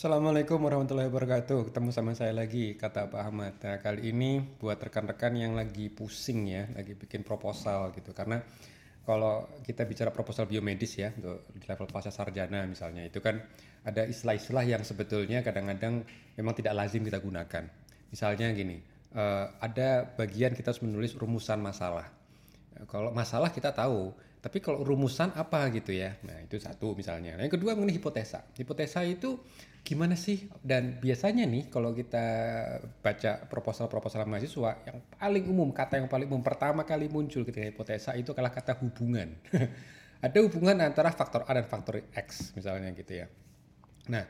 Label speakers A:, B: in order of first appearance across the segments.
A: Assalamualaikum warahmatullahi wabarakatuh. Ketemu sama saya lagi, kata Pak Ahmad. Nah, kali ini buat rekan-rekan yang lagi pusing ya, lagi bikin proposal gitu. Karena kalau kita bicara proposal biomedis ya, untuk di level pasca sarjana misalnya, itu kan ada istilah-istilah yang sebetulnya kadang-kadang memang tidak lazim kita gunakan. Misalnya gini, eh, ada bagian kita harus menulis rumusan masalah. Kalau masalah kita tahu, tapi kalau rumusan apa gitu ya. Nah, itu satu misalnya. Nah, yang kedua mengenai hipotesa. Hipotesa itu gimana sih? Dan biasanya nih kalau kita baca proposal-proposal mahasiswa yang paling umum, kata yang paling umum pertama kali muncul ketika hipotesa itu adalah kata hubungan. Ada hubungan antara faktor A dan faktor X misalnya gitu ya. Nah,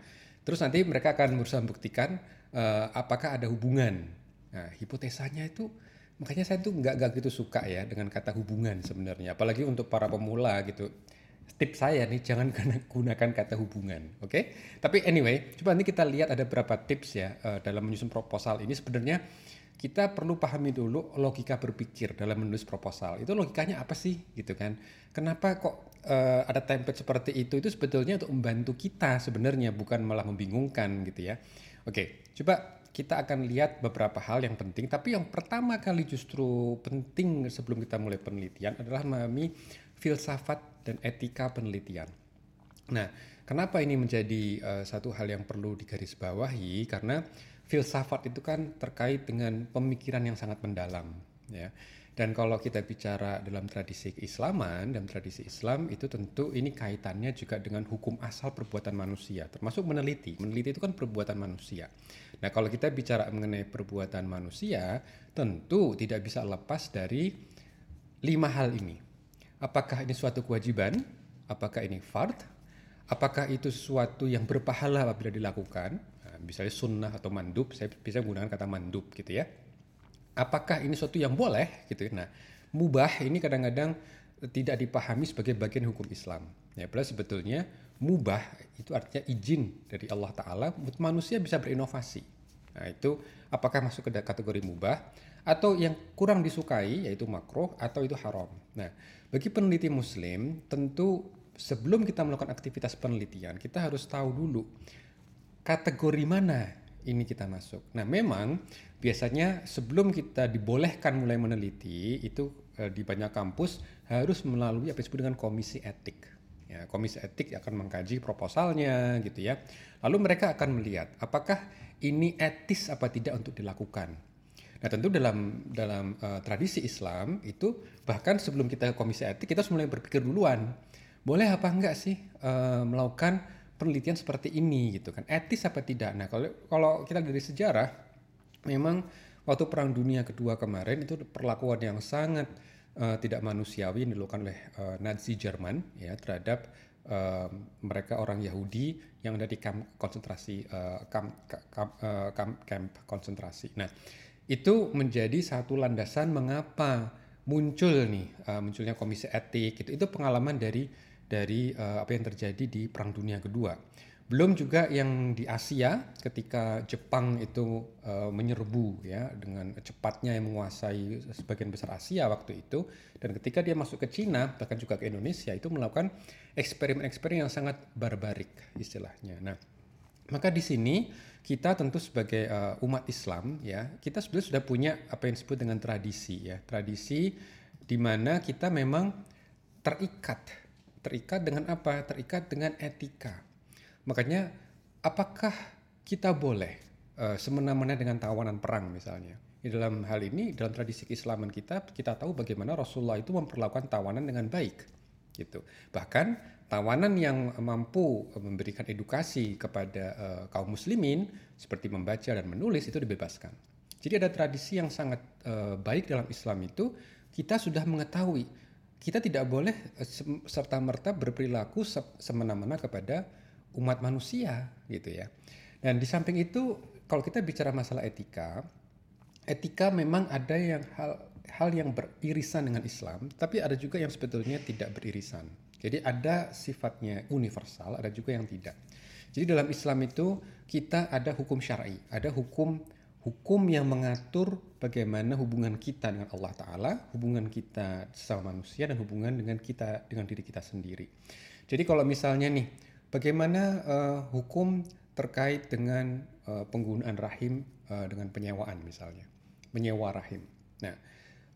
A: terus nanti mereka akan berusaha membuktikan uh, apakah ada hubungan. Nah, hipotesanya itu makanya saya tuh nggak gitu suka ya dengan kata hubungan sebenarnya. Apalagi untuk para pemula gitu. Tips saya nih jangan gunakan kata hubungan oke? Okay? tapi anyway coba nanti kita lihat ada beberapa tips ya uh, dalam menyusun proposal ini. Sebenarnya kita perlu pahami dulu logika berpikir dalam menulis proposal. Itu logikanya apa sih? Gitu kan. Kenapa kok uh, ada template seperti itu? Itu sebetulnya untuk membantu kita sebenarnya bukan malah membingungkan gitu ya. Oke okay, coba kita akan lihat beberapa hal yang penting, tapi yang pertama kali justru penting sebelum kita mulai penelitian adalah memahami filsafat dan etika penelitian. Nah, kenapa ini menjadi uh, satu hal yang perlu digarisbawahi? Karena filsafat itu kan terkait dengan pemikiran yang sangat mendalam, ya. Dan kalau kita bicara dalam tradisi keislaman, dalam tradisi Islam itu tentu ini kaitannya juga dengan hukum asal perbuatan manusia, termasuk meneliti. Meneliti itu kan perbuatan manusia. Nah, kalau kita bicara mengenai perbuatan manusia, tentu tidak bisa lepas dari lima hal ini. Apakah ini suatu kewajiban? Apakah ini fard? Apakah itu sesuatu yang berpahala apabila dilakukan? Nah, misalnya sunnah atau mandub, saya bisa menggunakan kata mandub gitu ya apakah ini sesuatu yang boleh gitu ya? Nah, mubah ini kadang-kadang tidak dipahami sebagai bagian hukum Islam. Ya, plus sebetulnya mubah itu artinya izin dari Allah Taala manusia bisa berinovasi. Nah, itu apakah masuk ke kategori mubah atau yang kurang disukai yaitu makruh atau itu haram. Nah, bagi peneliti muslim tentu sebelum kita melakukan aktivitas penelitian kita harus tahu dulu kategori mana ini kita masuk. Nah, memang biasanya sebelum kita dibolehkan mulai meneliti itu eh, di banyak kampus harus melalui apa disebut dengan komisi etik. Ya, komisi etik akan mengkaji proposalnya gitu ya. Lalu mereka akan melihat apakah ini etis apa tidak untuk dilakukan. Nah, tentu dalam dalam uh, tradisi Islam itu bahkan sebelum kita ke komisi etik kita harus mulai berpikir duluan. Boleh apa enggak sih uh, melakukan penelitian seperti ini gitu kan etis apa tidak nah kalau kalau kita dari sejarah memang waktu perang dunia kedua kemarin itu perlakuan yang sangat uh, tidak manusiawi yang dilakukan oleh uh, Nazi Jerman ya terhadap uh, mereka orang Yahudi yang ada di kamp konsentrasi uh, kamp, kamp, uh, kamp, kamp konsentrasi nah itu menjadi satu landasan mengapa muncul nih uh, munculnya komisi etik itu itu pengalaman dari dari uh, apa yang terjadi di Perang Dunia Kedua. Belum juga yang di Asia ketika Jepang itu uh, menyerbu ya dengan cepatnya yang menguasai sebagian besar Asia waktu itu dan ketika dia masuk ke Cina bahkan juga ke Indonesia itu melakukan eksperimen-eksperimen yang sangat barbarik istilahnya. Nah, maka di sini kita tentu sebagai uh, umat Islam ya, kita sebenarnya sudah punya apa yang disebut dengan tradisi ya. Tradisi di mana kita memang terikat Terikat dengan apa? Terikat dengan etika. Makanya apakah kita boleh uh, semena-mena dengan tawanan perang misalnya? Di dalam hal ini dalam tradisi keislaman kita kita tahu bagaimana Rasulullah itu memperlakukan tawanan dengan baik gitu. Bahkan tawanan yang mampu memberikan edukasi kepada uh, kaum muslimin seperti membaca dan menulis itu dibebaskan. Jadi ada tradisi yang sangat uh, baik dalam Islam itu kita sudah mengetahui kita tidak boleh eh, serta merta berperilaku semena-mena kepada umat manusia gitu ya. Dan di samping itu kalau kita bicara masalah etika, etika memang ada yang hal hal yang beririsan dengan Islam, tapi ada juga yang sebetulnya tidak beririsan. Jadi ada sifatnya universal, ada juga yang tidak. Jadi dalam Islam itu kita ada hukum syar'i, ada hukum hukum yang mengatur bagaimana hubungan kita dengan Allah Ta'ala, hubungan kita sama manusia, dan hubungan dengan kita dengan diri kita sendiri. Jadi kalau misalnya nih, bagaimana uh, hukum terkait dengan uh, penggunaan rahim uh, dengan penyewaan misalnya, menyewa rahim. Nah,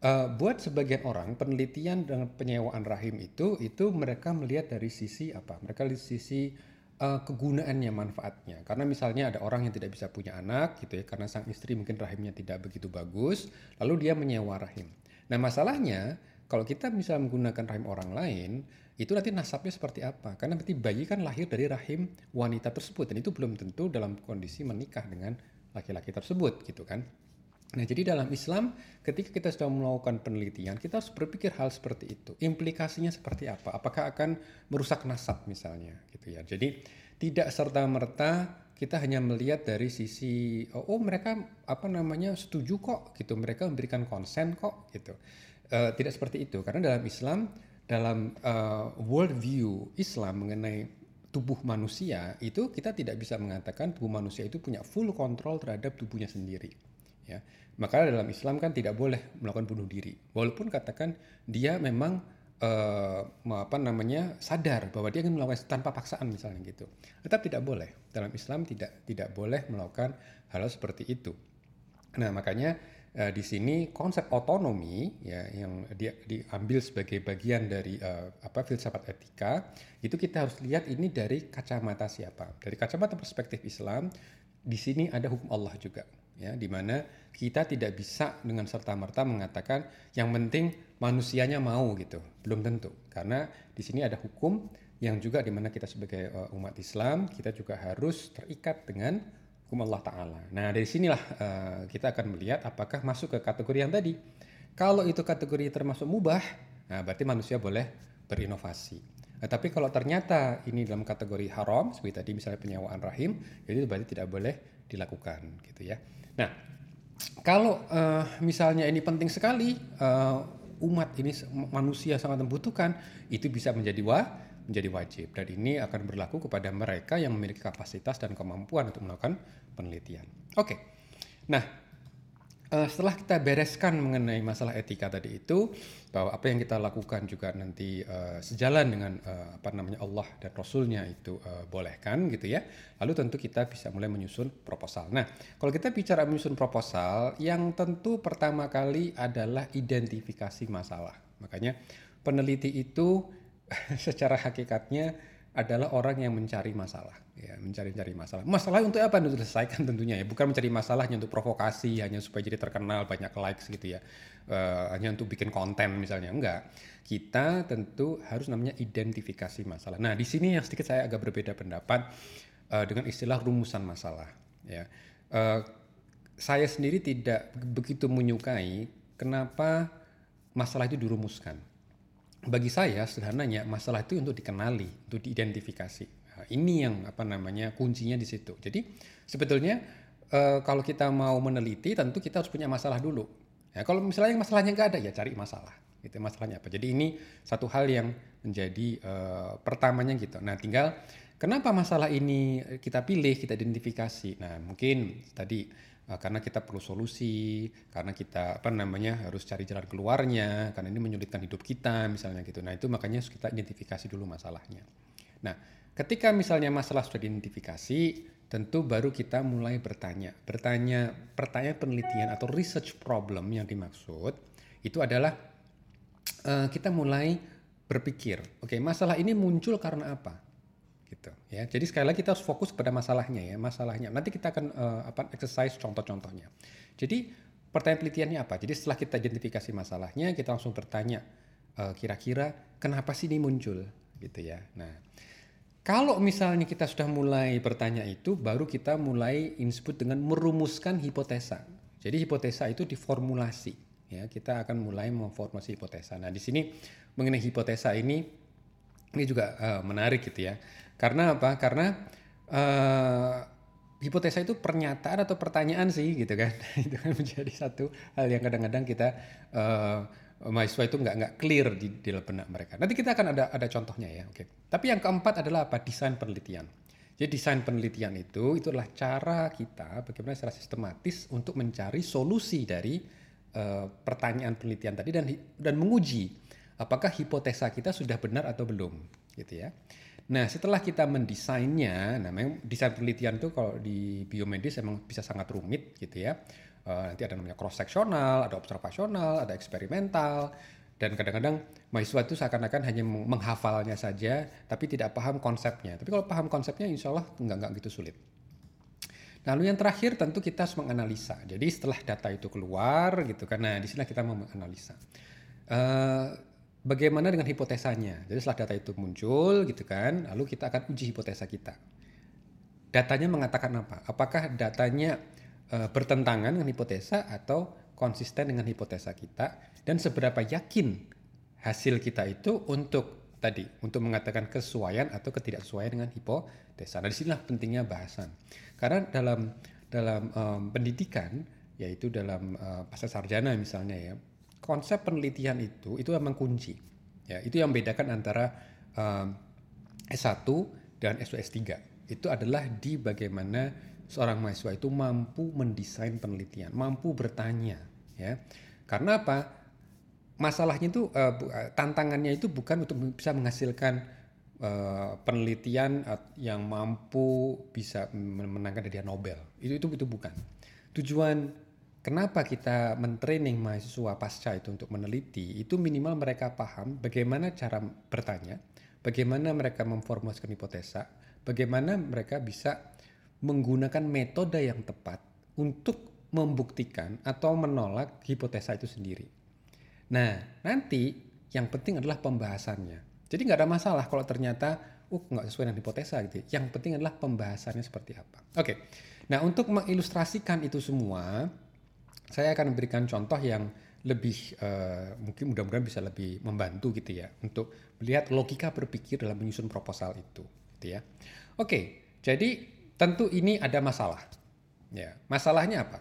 A: uh, buat sebagian orang penelitian dengan penyewaan rahim itu itu mereka melihat dari sisi apa? Mereka lihat sisi uh, kegunaannya, manfaatnya. Karena misalnya ada orang yang tidak bisa punya anak gitu ya, karena sang istri mungkin rahimnya tidak begitu bagus, lalu dia menyewa rahim. Nah, masalahnya kalau kita bisa menggunakan rahim orang lain, itu nanti nasabnya seperti apa? Karena nanti bayi kan lahir dari rahim wanita tersebut dan itu belum tentu dalam kondisi menikah dengan laki-laki tersebut gitu kan. Nah, jadi dalam Islam ketika kita sudah melakukan penelitian, kita harus berpikir hal seperti itu. Implikasinya seperti apa? Apakah akan merusak nasab misalnya gitu ya. Jadi tidak serta-merta kita hanya melihat dari sisi oh, oh mereka apa namanya setuju kok gitu, mereka memberikan konsen kok gitu. Uh, tidak seperti itu karena dalam Islam dalam uh, world view Islam mengenai tubuh manusia itu kita tidak bisa mengatakan tubuh manusia itu punya full control terhadap tubuhnya sendiri ya. Maka dalam Islam kan tidak boleh melakukan bunuh diri. Walaupun katakan dia memang uh, apa namanya sadar bahwa dia ingin melakukan tanpa paksaan misalnya gitu. Tetap tidak boleh. Dalam Islam tidak tidak boleh melakukan hal, -hal seperti itu. Nah makanya uh, di sini konsep otonomi ya yang dia diambil sebagai bagian dari uh, apa filsafat etika itu kita harus lihat ini dari kacamata siapa. Dari kacamata perspektif Islam di sini ada hukum Allah juga ya di mana kita tidak bisa dengan serta merta mengatakan yang penting manusianya mau gitu belum tentu. Karena di sini ada hukum yang juga di mana kita sebagai uh, umat Islam kita juga harus terikat dengan hukum Ta'ala. Nah dari sinilah uh, kita akan melihat apakah masuk ke kategori yang tadi. Kalau itu kategori termasuk mubah, nah berarti manusia boleh berinovasi. Nah, tapi kalau ternyata ini dalam kategori haram, seperti tadi misalnya penyewaan rahim, jadi itu berarti tidak boleh dilakukan gitu ya. Nah, kalau uh, misalnya ini penting sekali, uh, umat ini manusia sangat membutuhkan, itu bisa menjadi wa menjadi wajib dan ini akan berlaku kepada mereka yang memiliki kapasitas dan kemampuan untuk melakukan penelitian. Oke, nah uh, setelah kita bereskan mengenai masalah etika tadi itu bahwa apa yang kita lakukan juga nanti uh, sejalan dengan uh, apa namanya Allah dan Rasulnya itu uh, bolehkan gitu ya. Lalu tentu kita bisa mulai menyusun proposal. Nah kalau kita bicara menyusun proposal, yang tentu pertama kali adalah identifikasi masalah. Makanya peneliti itu secara hakikatnya adalah orang yang mencari masalah, ya mencari-cari masalah. Masalah untuk apa? Untuk diselesaikan tentunya ya, bukan mencari masalahnya untuk provokasi, hanya supaya jadi terkenal banyak likes gitu ya, uh, hanya untuk bikin konten misalnya, enggak. Kita tentu harus namanya identifikasi masalah. Nah di sini yang sedikit saya agak berbeda pendapat uh, dengan istilah rumusan masalah. Ya, uh, saya sendiri tidak begitu menyukai kenapa masalah itu dirumuskan bagi saya sederhananya masalah itu untuk dikenali, untuk diidentifikasi. Ini yang apa namanya kuncinya di situ. Jadi sebetulnya e, kalau kita mau meneliti tentu kita harus punya masalah dulu. Ya, kalau misalnya masalahnya nggak ada ya cari masalah. Itu masalahnya apa. Jadi ini satu hal yang menjadi e, pertamanya gitu. Nah tinggal kenapa masalah ini kita pilih, kita identifikasi. Nah mungkin tadi uh, karena kita perlu solusi, karena kita apa namanya harus cari jalan keluarnya, karena ini menyulitkan hidup kita misalnya gitu. Nah itu makanya kita identifikasi dulu masalahnya. Nah ketika misalnya masalah sudah diidentifikasi, tentu baru kita mulai bertanya. Bertanya pertanyaan penelitian atau research problem yang dimaksud itu adalah uh, kita mulai berpikir, oke okay, masalah ini muncul karena apa? gitu ya. Jadi sekali lagi kita harus fokus pada masalahnya ya, masalahnya. Nanti kita akan uh, apa exercise contoh-contohnya. Jadi pertanyaan penelitiannya apa? Jadi setelah kita identifikasi masalahnya, kita langsung bertanya uh, kira-kira kenapa sih ini muncul gitu ya. Nah, kalau misalnya kita sudah mulai bertanya itu, baru kita mulai disebut dengan merumuskan hipotesa. Jadi hipotesa itu diformulasi, ya kita akan mulai memformulasi hipotesa. Nah di sini mengenai hipotesa ini ini juga uh, menarik gitu ya. Karena apa? Karena uh, hipotesa itu pernyataan atau pertanyaan sih gitu kan. itu kan menjadi satu hal yang kadang-kadang kita uh, mahasiswa itu nggak nggak clear di, dalam benak mereka. Nanti kita akan ada ada contohnya ya. Oke. Tapi yang keempat adalah apa? Desain penelitian. Jadi desain penelitian itu itu adalah cara kita bagaimana secara sistematis untuk mencari solusi dari uh, pertanyaan penelitian tadi dan dan menguji apakah hipotesa kita sudah benar atau belum gitu ya. Nah, setelah kita mendesainnya, memang desain penelitian itu kalau di biomedis emang bisa sangat rumit gitu ya. Uh, nanti ada namanya cross sectional, ada observasional, ada eksperimental, dan kadang-kadang mahasiswa itu seakan-akan hanya menghafalnya saja, tapi tidak paham konsepnya. Tapi kalau paham konsepnya, insya Allah nggak nggak gitu sulit. Lalu yang terakhir tentu kita harus menganalisa. Jadi setelah data itu keluar gitu, karena di sini kita mau menganalisa. Uh, bagaimana dengan hipotesanya? Jadi setelah data itu muncul gitu kan, lalu kita akan uji hipotesa kita. Datanya mengatakan apa? Apakah datanya uh, bertentangan dengan hipotesa atau konsisten dengan hipotesa kita dan seberapa yakin hasil kita itu untuk tadi untuk mengatakan kesesuaian atau ketidaksesuaian dengan hipotesa. Nah, di sinilah pentingnya bahasan. Karena dalam dalam um, pendidikan yaitu dalam uh, pasca sarjana misalnya ya konsep penelitian itu itu memang kunci. Ya, itu yang membedakan antara um, S1 dan S2 S3. Itu adalah di bagaimana seorang mahasiswa itu mampu mendesain penelitian, mampu bertanya, ya. Karena apa? Masalahnya itu uh, tantangannya itu bukan untuk bisa menghasilkan uh, penelitian yang mampu bisa menangkan hadiah Nobel. Itu itu itu bukan. Tujuan kenapa kita mentraining mahasiswa pasca itu untuk meneliti itu minimal mereka paham bagaimana cara bertanya, bagaimana mereka memformulasikan hipotesa, bagaimana mereka bisa menggunakan metode yang tepat untuk membuktikan atau menolak hipotesa itu sendiri. Nah, nanti yang penting adalah pembahasannya. Jadi nggak ada masalah kalau ternyata uh nggak sesuai dengan hipotesa gitu. Yang penting adalah pembahasannya seperti apa. Oke. Nah, untuk mengilustrasikan itu semua, saya akan memberikan contoh yang lebih uh, mungkin mudah-mudahan bisa lebih membantu gitu ya untuk melihat logika berpikir dalam menyusun proposal itu gitu ya. Oke, jadi tentu ini ada masalah. Ya, masalahnya apa?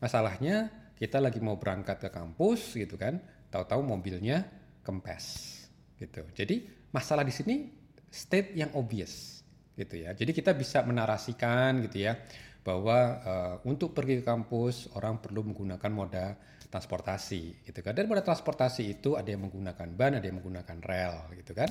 A: Masalahnya kita lagi mau berangkat ke kampus gitu kan, tahu-tahu mobilnya kempes gitu. Jadi masalah di sini state yang obvious gitu ya. Jadi kita bisa menarasikan gitu ya bahwa uh, untuk pergi ke kampus orang perlu menggunakan moda transportasi gitu kan dan moda transportasi itu ada yang menggunakan ban ada yang menggunakan rel gitu kan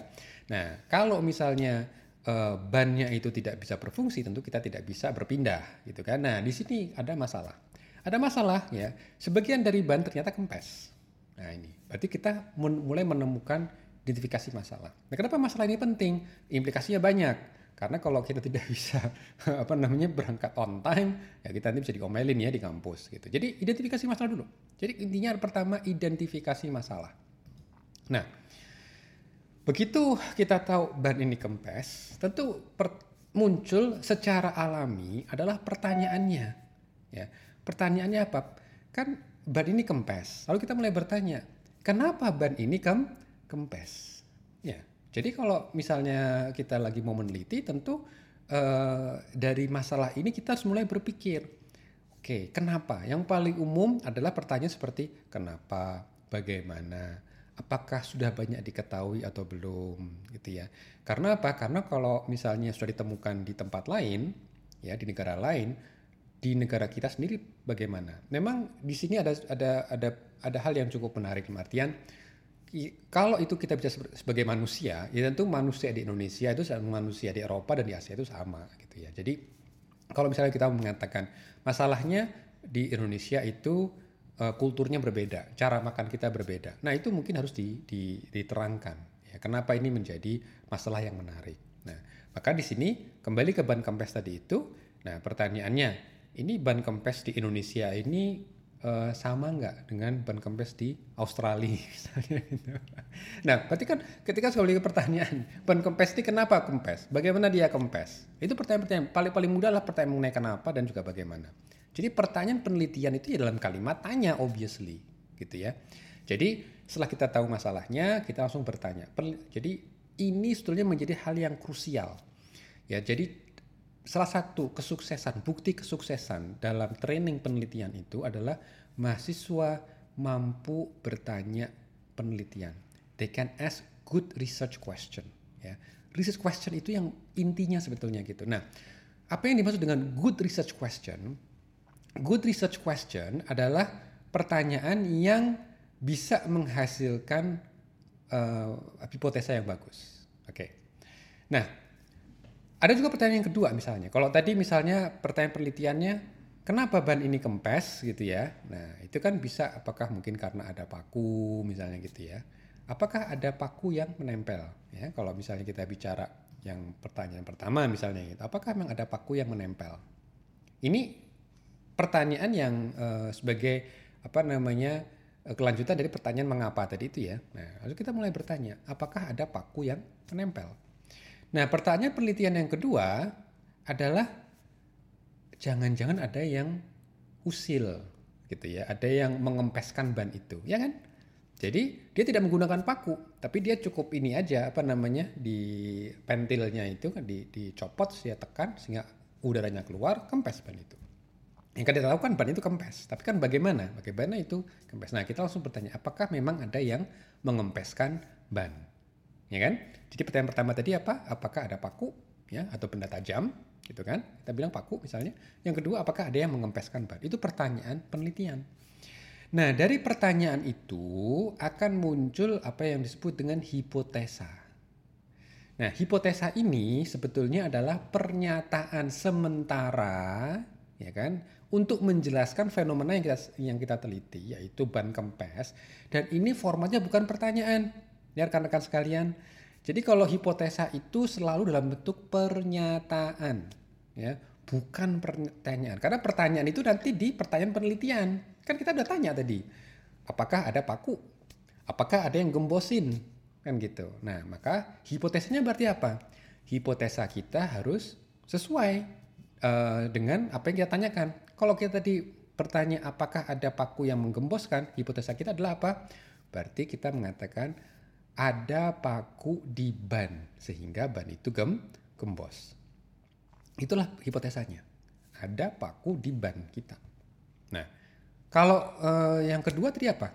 A: nah kalau misalnya uh, bannya itu tidak bisa berfungsi tentu kita tidak bisa berpindah gitu kan. Nah di sini ada masalah. Ada masalah ya sebagian dari ban ternyata kempes. Nah ini. Berarti kita mulai menemukan identifikasi masalah. Nah kenapa masalah ini penting? Implikasinya banyak. Karena kalau kita tidak bisa apa namanya berangkat on time, ya kita nanti bisa diomelin ya di kampus gitu. Jadi identifikasi masalah dulu. Jadi intinya pertama identifikasi masalah. Nah, begitu kita tahu ban ini kempes, tentu muncul secara alami adalah pertanyaannya. Ya, pertanyaannya apa? Kan ban ini kempes. Lalu kita mulai bertanya, kenapa ban ini kem kempes? Ya, jadi kalau misalnya kita lagi mau meneliti, tentu uh, dari masalah ini kita harus mulai berpikir, oke, kenapa? Yang paling umum adalah pertanyaan seperti kenapa, bagaimana, apakah sudah banyak diketahui atau belum, gitu ya. Karena apa? Karena kalau misalnya sudah ditemukan di tempat lain, ya di negara lain, di negara kita sendiri bagaimana? Memang di sini ada ada ada ada hal yang cukup menarik, artian kalau itu kita bisa sebagai manusia, ya tentu manusia di Indonesia itu sama manusia di Eropa dan di Asia itu sama gitu ya. Jadi kalau misalnya kita mengatakan masalahnya di Indonesia itu uh, kulturnya berbeda, cara makan kita berbeda. Nah itu mungkin harus di, di, diterangkan. Ya, kenapa ini menjadi masalah yang menarik. Nah maka di sini kembali ke ban kempes tadi itu. Nah pertanyaannya, ini ban kempes di Indonesia ini uh, sama nggak dengan ban kempes di Australia misalnya gitu. Nah, berarti kan ketika sekali pertanyaan, ban kempes ini kenapa kempes? Bagaimana dia kempes? Itu pertanyaan-pertanyaan paling paling mudah lah pertanyaan mengenai kenapa dan juga bagaimana. Jadi pertanyaan penelitian itu ya dalam kalimat tanya obviously gitu ya. Jadi setelah kita tahu masalahnya, kita langsung bertanya. Jadi ini sebetulnya menjadi hal yang krusial. Ya, jadi salah satu kesuksesan, bukti kesuksesan dalam training penelitian itu adalah mahasiswa mampu bertanya penelitian. They can ask good research question. Ya. Research question itu yang intinya sebetulnya gitu. Nah, apa yang dimaksud dengan good research question? Good research question adalah pertanyaan yang bisa menghasilkan uh, hipotesa yang bagus. Oke. Okay. Nah, ada juga pertanyaan yang kedua misalnya. Kalau tadi misalnya pertanyaan penelitiannya, kenapa ban ini kempes gitu ya? Nah, itu kan bisa apakah mungkin karena ada paku misalnya gitu ya. Apakah ada paku yang menempel? Ya, kalau misalnya kita bicara yang pertanyaan pertama misalnya gitu, apakah memang ada paku yang menempel? Ini pertanyaan yang uh, sebagai apa namanya uh, kelanjutan dari pertanyaan mengapa tadi itu ya. Nah, lalu kita mulai bertanya, apakah ada paku yang menempel? Nah, pertanyaan penelitian yang kedua adalah jangan-jangan ada yang usil gitu ya, ada yang mengempeskan ban itu, ya kan? Jadi dia tidak menggunakan paku, tapi dia cukup ini aja apa namanya di pentilnya itu kan di, dicopot, saya tekan sehingga udaranya keluar, kempes ban itu. Yang kita lakukan ban itu kempes, tapi kan bagaimana? Bagaimana itu kempes? Nah kita langsung bertanya, apakah memang ada yang mengempeskan ban? ya kan? Jadi pertanyaan pertama tadi apa? Apakah ada paku ya atau benda tajam gitu kan? Kita bilang paku misalnya. Yang kedua apakah ada yang mengempeskan ban? Itu pertanyaan penelitian. Nah, dari pertanyaan itu akan muncul apa yang disebut dengan hipotesa. Nah, hipotesa ini sebetulnya adalah pernyataan sementara ya kan untuk menjelaskan fenomena yang kita yang kita teliti yaitu ban kempes dan ini formatnya bukan pertanyaan Ya rekan-rekan sekalian. Jadi kalau hipotesa itu selalu dalam bentuk pernyataan, ya, bukan pertanyaan. Karena pertanyaan itu nanti di pertanyaan penelitian. Kan kita udah tanya tadi, apakah ada paku? Apakah ada yang gembosin? Kan gitu. Nah, maka hipotesanya berarti apa? Hipotesa kita harus sesuai uh, dengan apa yang kita tanyakan. Kalau kita tadi bertanya apakah ada paku yang menggemboskan, hipotesa kita adalah apa? Berarti kita mengatakan ada paku di ban sehingga ban itu gem gembos. Itulah hipotesanya. Ada paku di ban kita. Nah, kalau uh, yang kedua tadi apa?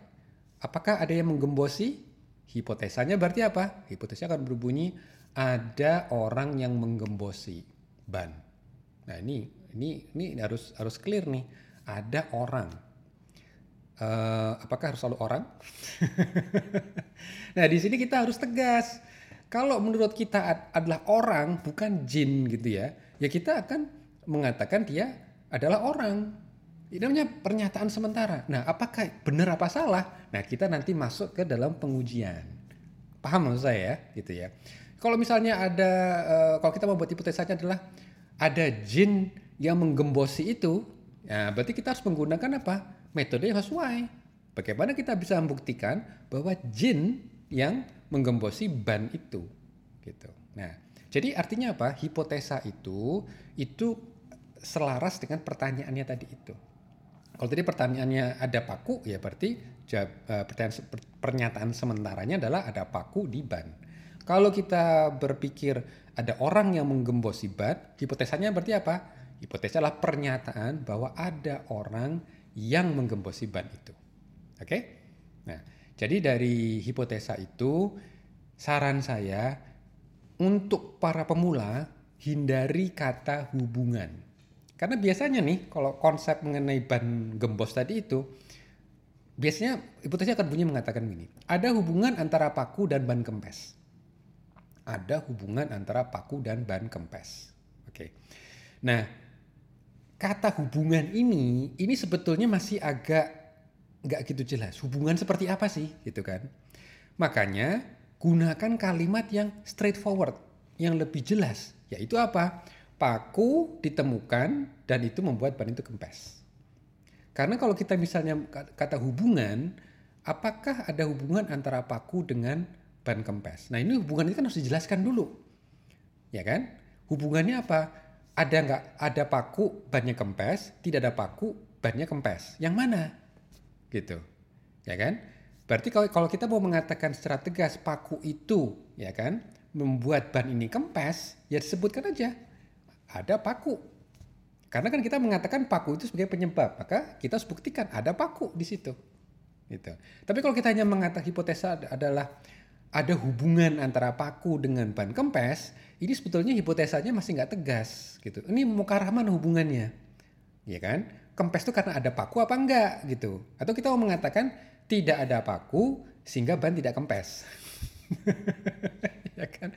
A: Apakah ada yang menggembosi? Hipotesanya berarti apa? Hipotesanya akan berbunyi ada orang yang menggembosi ban. Nah, ini ini ini harus harus clear nih. Ada orang uh, apakah harus selalu orang? nah di sini kita harus tegas. Kalau menurut kita adalah orang bukan jin gitu ya, ya kita akan mengatakan dia adalah orang. Ini namanya pernyataan sementara. Nah, apakah benar apa salah? Nah, kita nanti masuk ke dalam pengujian. Paham maksud saya ya? Gitu ya. Kalau misalnya ada, uh, kalau kita membuat hipotesanya adalah ada jin yang menggembosi itu, ya berarti kita harus menggunakan apa? metode yang sesuai. Bagaimana kita bisa membuktikan bahwa jin yang menggembosi ban itu, gitu. Nah, jadi artinya apa? Hipotesa itu itu selaras dengan pertanyaannya tadi itu. Kalau tadi pertanyaannya ada paku, ya berarti uh, pernyataan sementaranya adalah ada paku di ban. Kalau kita berpikir ada orang yang menggembosi ban, hipotesanya berarti apa? Hipotesa adalah pernyataan bahwa ada orang yang menggembosi ban itu. Oke? Okay? Nah, jadi dari hipotesa itu saran saya untuk para pemula hindari kata hubungan. Karena biasanya nih kalau konsep mengenai ban gembos tadi itu biasanya hipotesa akan bunyi mengatakan gini, ada hubungan antara paku dan ban kempes. Ada hubungan antara paku dan ban kempes. Oke. Okay. Nah, kata hubungan ini ini sebetulnya masih agak nggak gitu jelas. Hubungan seperti apa sih gitu kan? Makanya gunakan kalimat yang straightforward, yang lebih jelas. Yaitu apa? Paku ditemukan dan itu membuat ban itu kempes. Karena kalau kita misalnya kata hubungan, apakah ada hubungan antara paku dengan ban kempes? Nah ini hubungan itu kan harus dijelaskan dulu. Ya kan? Hubungannya apa? Ada nggak ada paku bannya kempes, tidak ada paku bannya kempes. Yang mana? Gitu. Ya kan? Berarti kalau kalau kita mau mengatakan secara tegas paku itu, ya kan, membuat ban ini kempes, ya disebutkan aja ada paku. Karena kan kita mengatakan paku itu sebagai penyebab, maka kita harus buktikan ada paku di situ. Gitu. Tapi kalau kita hanya mengatakan hipotesa adalah ada hubungan antara paku dengan ban kempes, ini sebetulnya hipotesanya masih nggak tegas gitu. Ini mau ke arah mana hubungannya? Ya kan? Kempes itu karena ada paku apa enggak gitu. Atau kita mau mengatakan tidak ada paku sehingga ban tidak kempes. ya kan?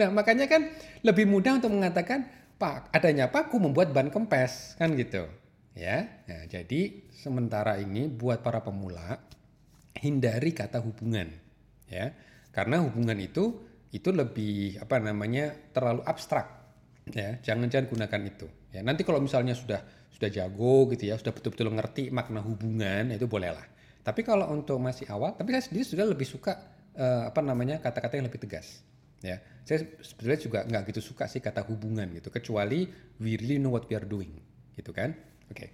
A: Nah, makanya kan lebih mudah untuk mengatakan pak adanya paku membuat ban kempes kan gitu. Ya. Nah, jadi sementara ini buat para pemula hindari kata hubungan ya. Karena hubungan itu itu lebih apa namanya terlalu abstrak ya. Jangan-jangan gunakan itu. Ya, nanti kalau misalnya sudah sudah jago gitu ya, sudah betul-betul ngerti makna hubungan itu bolehlah. Tapi kalau untuk masih awal, tapi saya sendiri sudah lebih suka uh, apa namanya kata-kata yang lebih tegas. Ya, saya sebetulnya juga nggak gitu suka sih kata hubungan gitu, kecuali we really know what we are doing, gitu kan? Oke. Okay.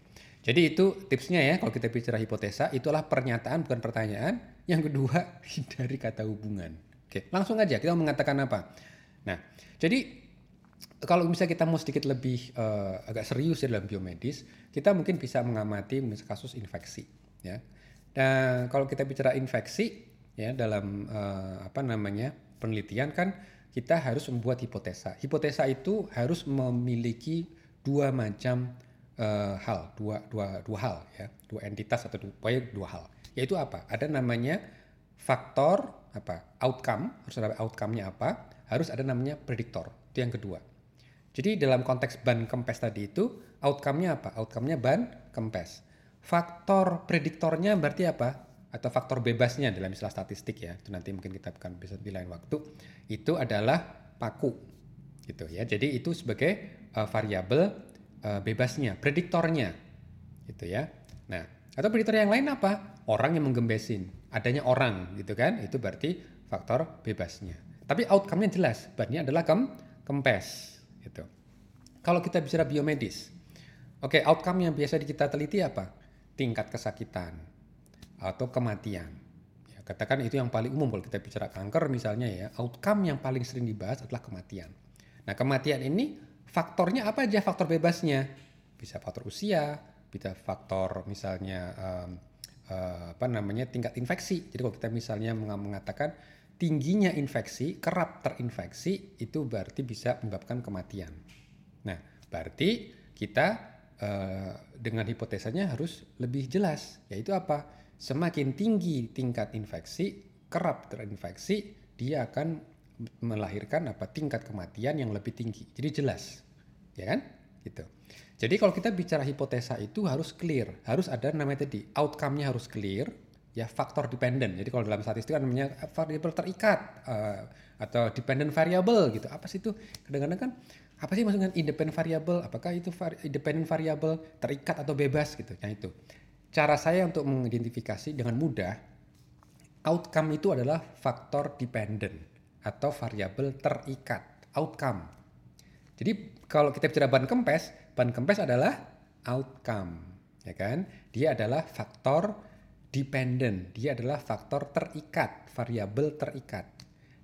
A: Jadi itu tipsnya ya kalau kita bicara hipotesa itulah pernyataan bukan pertanyaan. Yang kedua hindari kata hubungan. Oke, langsung aja kita mengatakan apa. Nah, jadi kalau misalnya kita mau sedikit lebih uh, agak serius ya dalam biomedis, kita mungkin bisa mengamati misalnya kasus infeksi, ya. Dan kalau kita bicara infeksi, ya dalam uh, apa namanya penelitian kan kita harus membuat hipotesa. Hipotesa itu harus memiliki dua macam uh, hal, dua dua dua hal, ya, dua entitas atau dua, dua hal. Yaitu apa? Ada namanya faktor apa? Outcome harus ada outcome-nya apa? Harus ada namanya prediktor. Itu yang kedua. Jadi dalam konteks ban kempes tadi itu outcome-nya apa? Outcome-nya ban kempes. Faktor prediktornya berarti apa? Atau faktor bebasnya dalam istilah statistik ya. Itu nanti mungkin kita akan bisa di lain waktu. Itu adalah paku. Gitu ya. Jadi itu sebagai uh, variabel uh, bebasnya, prediktornya. Gitu ya. Nah, atau prediktor yang lain apa? Orang yang menggembesin. Adanya orang gitu kan. Itu berarti faktor bebasnya. Tapi outcome-nya jelas. Bannya adalah kem kempes gitu. Kalau kita bicara biomedis, oke okay, outcome yang biasa kita teliti apa? Tingkat kesakitan atau kematian. Ya, katakan itu yang paling umum kalau kita bicara kanker misalnya ya, outcome yang paling sering dibahas adalah kematian. Nah kematian ini faktornya apa aja faktor bebasnya? Bisa faktor usia, bisa faktor misalnya um, uh, apa namanya tingkat infeksi. Jadi kalau kita misalnya mengatakan tingginya infeksi, kerap terinfeksi, itu berarti bisa menyebabkan kematian. Nah, berarti kita uh, dengan hipotesanya harus lebih jelas, yaitu apa? Semakin tinggi tingkat infeksi, kerap terinfeksi, dia akan melahirkan apa tingkat kematian yang lebih tinggi. Jadi jelas, ya kan? Gitu. Jadi kalau kita bicara hipotesa itu harus clear, harus ada namanya tadi outcome-nya harus clear, ya faktor dependent. Jadi kalau dalam statistik kan namanya variabel terikat uh, atau dependent variable gitu. Apa sih itu? Kadang-kadang kan apa sih maksudnya independent variable? Apakah itu var independent variable terikat atau bebas gitu? Nah itu. Cara saya untuk mengidentifikasi dengan mudah outcome itu adalah faktor dependent atau variabel terikat. Outcome. Jadi kalau kita bicara ban kempes, ban kempes adalah outcome, ya kan? Dia adalah faktor dependent. Dia adalah faktor terikat, variabel terikat.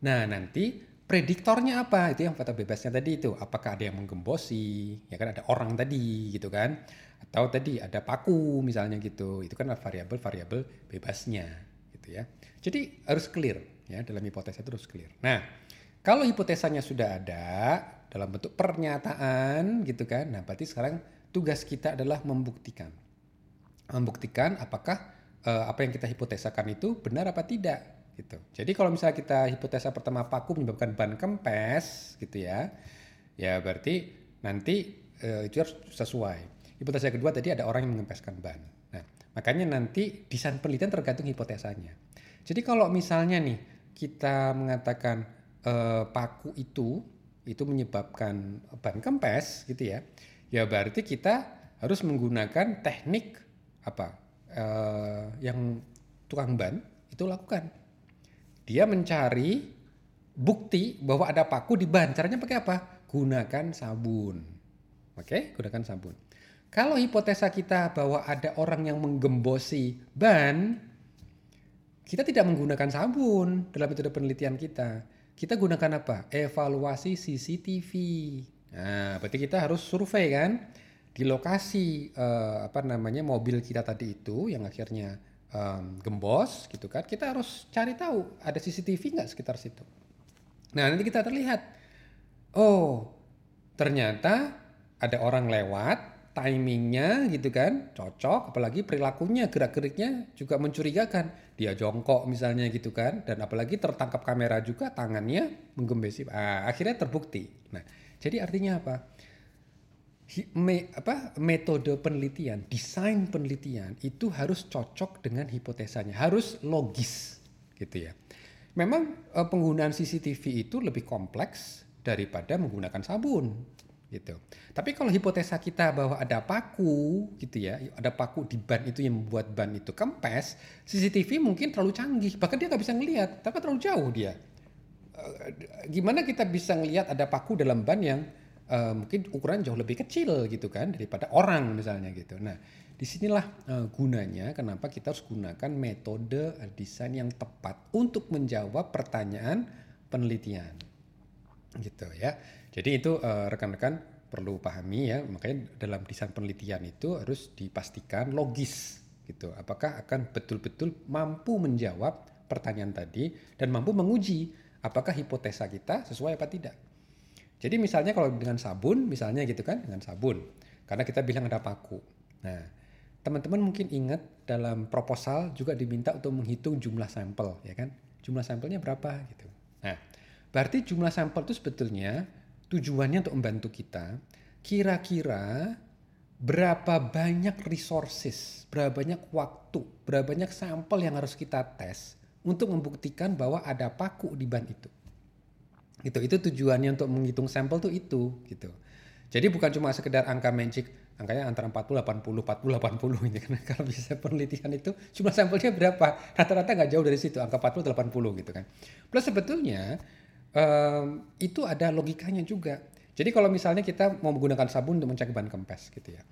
A: Nah, nanti prediktornya apa? Itu yang faktor bebasnya tadi itu. Apakah ada yang menggembosi? Ya kan ada orang tadi gitu kan. Atau tadi ada paku misalnya gitu. Itu kan variabel-variabel bebasnya gitu ya. Jadi harus clear ya dalam hipotesa itu harus clear. Nah, kalau hipotesanya sudah ada dalam bentuk pernyataan gitu kan. Nah, berarti sekarang tugas kita adalah membuktikan. Membuktikan apakah uh, apa yang kita hipotesakan itu benar apa tidak gitu. Jadi kalau misalnya kita hipotesa pertama paku menyebabkan ban kempes gitu ya, ya berarti nanti uh, itu harus sesuai. Hipotesa kedua tadi ada orang yang mengempeskan ban. Nah, makanya nanti desain penelitian tergantung hipotesanya. Jadi kalau misalnya nih kita mengatakan uh, paku itu itu menyebabkan ban kempes gitu ya, ya berarti kita harus menggunakan teknik apa uh, yang tukang ban itu lakukan. Dia mencari bukti bahwa ada paku di ban. Caranya pakai apa? Gunakan sabun. Oke, gunakan sabun. Kalau hipotesa kita bahwa ada orang yang menggembosi ban, kita tidak menggunakan sabun dalam metode penelitian kita. Kita gunakan apa? Evaluasi CCTV. Nah, berarti kita harus survei kan? di lokasi uh, apa namanya mobil kita tadi itu yang akhirnya um, gembos gitu kan kita harus cari tahu ada CCTV nggak sekitar situ nah nanti kita terlihat oh ternyata ada orang lewat timingnya gitu kan cocok apalagi perilakunya gerak-geriknya juga mencurigakan. Dia jongkok misalnya gitu kan dan apalagi tertangkap kamera juga tangannya menggembesi. Ah, akhirnya terbukti. Nah jadi artinya apa? Me, apa metode penelitian desain penelitian itu harus cocok dengan hipotesanya harus logis gitu ya. Memang eh, penggunaan CCTV itu lebih kompleks daripada menggunakan sabun gitu. Tapi kalau hipotesa kita bahwa ada paku gitu ya, ada paku di ban itu yang membuat ban itu kempes, CCTV mungkin terlalu canggih, bahkan dia nggak bisa ngelihat, tapi terlalu jauh dia. Uh, gimana kita bisa ngelihat ada paku dalam ban yang uh, mungkin ukuran jauh lebih kecil gitu kan daripada orang misalnya gitu. Nah, di sinilah uh, gunanya kenapa kita harus gunakan metode desain yang tepat untuk menjawab pertanyaan penelitian gitu ya. Jadi itu eh, rekan-rekan perlu pahami ya, makanya dalam desain penelitian itu harus dipastikan logis gitu. Apakah akan betul-betul mampu menjawab pertanyaan tadi dan mampu menguji apakah hipotesa kita sesuai apa tidak. Jadi misalnya kalau dengan sabun, misalnya gitu kan, dengan sabun, karena kita bilang ada paku. Nah, teman-teman mungkin ingat dalam proposal juga diminta untuk menghitung jumlah sampel, ya kan? Jumlah sampelnya berapa gitu. Nah, berarti jumlah sampel itu sebetulnya tujuannya untuk membantu kita kira-kira berapa banyak resources, berapa banyak waktu, berapa banyak sampel yang harus kita tes untuk membuktikan bahwa ada paku di ban itu. Gitu, itu tujuannya untuk menghitung sampel tuh itu gitu. Jadi bukan cuma sekedar angka magic, angkanya antara 40, 80, 40, 80 ini karena kalau bisa penelitian itu jumlah sampelnya berapa? Rata-rata nggak jauh dari situ, angka 40, 80 gitu kan. Plus sebetulnya um, itu ada logikanya juga. Jadi kalau misalnya kita mau menggunakan sabun untuk mencegah ban kempes gitu ya.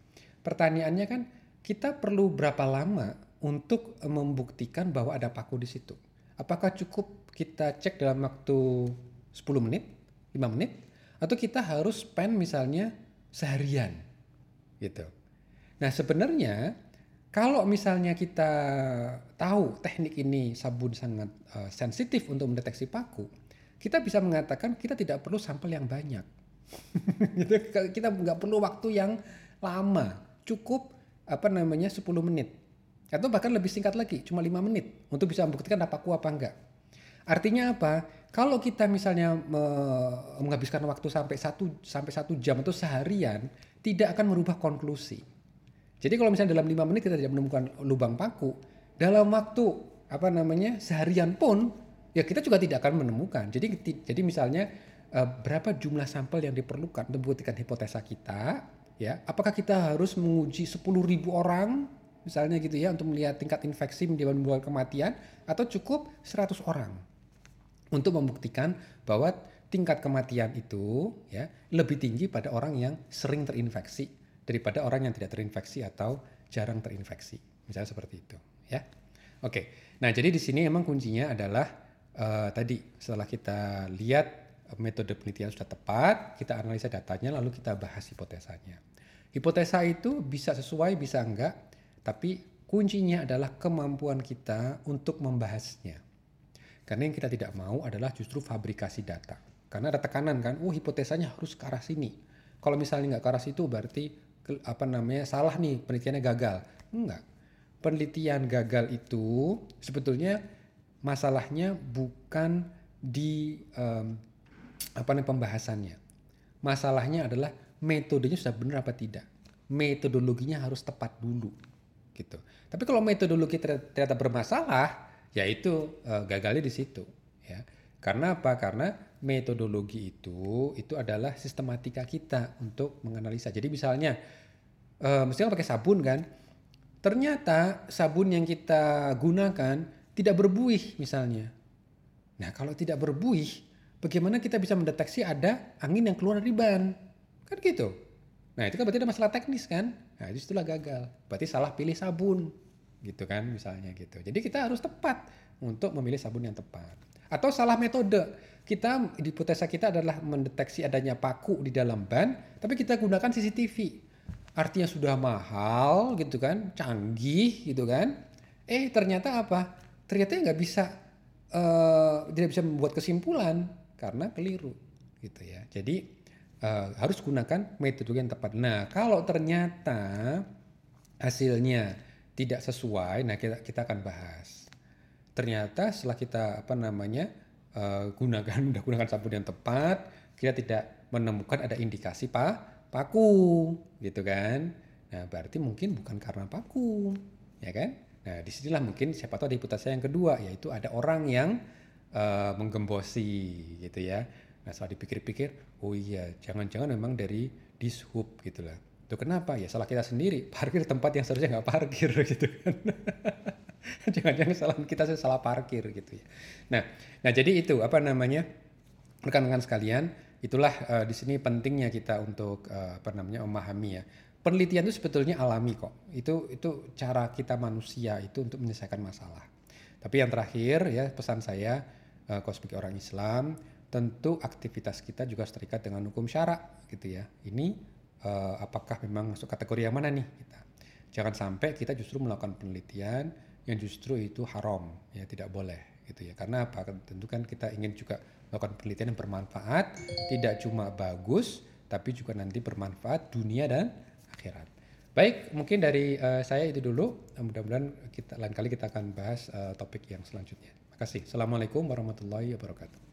A: Pertanyaannya kan kita perlu berapa lama untuk membuktikan bahwa ada paku di situ? Apakah cukup kita cek dalam waktu 10 menit, 5 menit atau kita harus spend misalnya seharian gitu. Nah, sebenarnya kalau misalnya kita tahu teknik ini sabun sangat uh, sensitif untuk mendeteksi paku, kita bisa mengatakan kita tidak perlu sampel yang banyak. Gitu. kita nggak perlu waktu yang lama, cukup apa namanya 10 menit. Atau bahkan lebih singkat lagi, cuma 5 menit untuk bisa membuktikan apa ku apa enggak. Artinya apa? Kalau kita misalnya menghabiskan waktu sampai satu sampai satu jam atau seharian, tidak akan merubah konklusi. Jadi kalau misalnya dalam lima menit kita tidak menemukan lubang paku, dalam waktu apa namanya seharian pun ya kita juga tidak akan menemukan. Jadi jadi misalnya uh, berapa jumlah sampel yang diperlukan untuk membuktikan hipotesa kita, ya? Apakah kita harus menguji 10.000 orang misalnya gitu ya untuk melihat tingkat infeksi menyebabkan kematian atau cukup 100 orang untuk membuktikan bahwa tingkat kematian itu ya lebih tinggi pada orang yang sering terinfeksi daripada orang yang tidak terinfeksi atau jarang terinfeksi. Misalnya seperti itu, ya. Oke. Nah, jadi di sini emang kuncinya adalah uh, tadi setelah kita lihat metode penelitian sudah tepat, kita analisa datanya lalu kita bahas hipotesanya. Hipotesa itu bisa sesuai bisa enggak, tapi kuncinya adalah kemampuan kita untuk membahasnya. Karena yang kita tidak mau adalah justru fabrikasi data. Karena ada tekanan kan, oh hipotesanya harus ke arah sini. Kalau misalnya nggak ke arah situ berarti apa namanya salah nih penelitiannya gagal. Enggak. Penelitian gagal itu sebetulnya masalahnya bukan di um, apa nih pembahasannya. Masalahnya adalah metodenya sudah benar apa tidak. Metodologinya harus tepat dulu gitu. Tapi kalau metodologi ternyata bermasalah, ya itu uh, gagalnya di situ ya. Karena apa? Karena metodologi itu itu adalah sistematika kita untuk menganalisa. Jadi misalnya uh, mestinya pakai sabun kan. Ternyata sabun yang kita gunakan tidak berbuih misalnya. Nah kalau tidak berbuih, bagaimana kita bisa mendeteksi ada angin yang keluar dari ban? Kan gitu. Nah itu kan berarti ada masalah teknis kan? Nah itu itulah gagal. Berarti salah pilih sabun gitu kan misalnya gitu. Jadi kita harus tepat untuk memilih sabun yang tepat. Atau salah metode. Kita hipotesa kita adalah mendeteksi adanya paku di dalam ban, tapi kita gunakan CCTV. Artinya sudah mahal gitu kan, canggih gitu kan. Eh ternyata apa? Ternyata nggak bisa uh, tidak bisa membuat kesimpulan karena keliru gitu ya. Jadi uh, harus gunakan metode yang tepat. Nah, kalau ternyata hasilnya tidak sesuai, nah kita kita akan bahas. Ternyata setelah kita apa namanya uh, gunakan udah gunakan sabun yang tepat, kita tidak menemukan ada indikasi pak paku, gitu kan? Nah, berarti mungkin bukan karena paku, ya kan? Nah, di sinilah mungkin siapa tahu ada hipotesa yang kedua, yaitu ada orang yang uh, menggembosi, gitu ya. Nah, setelah dipikir-pikir, oh iya, jangan-jangan memang dari dishub gitu lah. Itu kenapa? Ya salah kita sendiri. Parkir tempat yang seharusnya nggak parkir gitu kan. jangan-jangan salah kita salah parkir gitu ya. Nah, nah jadi itu apa namanya? Rekan-rekan sekalian, itulah uh, di sini pentingnya kita untuk uh, apa namanya memahami ya penelitian itu sebetulnya alami kok. Itu itu cara kita manusia itu untuk menyelesaikan masalah. Tapi yang terakhir ya pesan saya uh, kalau sebagai orang Islam tentu aktivitas kita juga terikat dengan hukum syarak gitu ya. Ini uh, apakah memang masuk kategori yang mana nih kita. Jangan sampai kita justru melakukan penelitian yang justru itu haram ya tidak boleh gitu ya. Karena apa? Tentu kan kita ingin juga melakukan penelitian yang bermanfaat, tidak cuma bagus tapi juga nanti bermanfaat dunia dan akhirat. Baik, mungkin dari uh, saya itu dulu. Mudah-mudahan kita lain kali kita akan bahas uh, topik yang selanjutnya. Terima kasih. Assalamualaikum warahmatullahi wabarakatuh.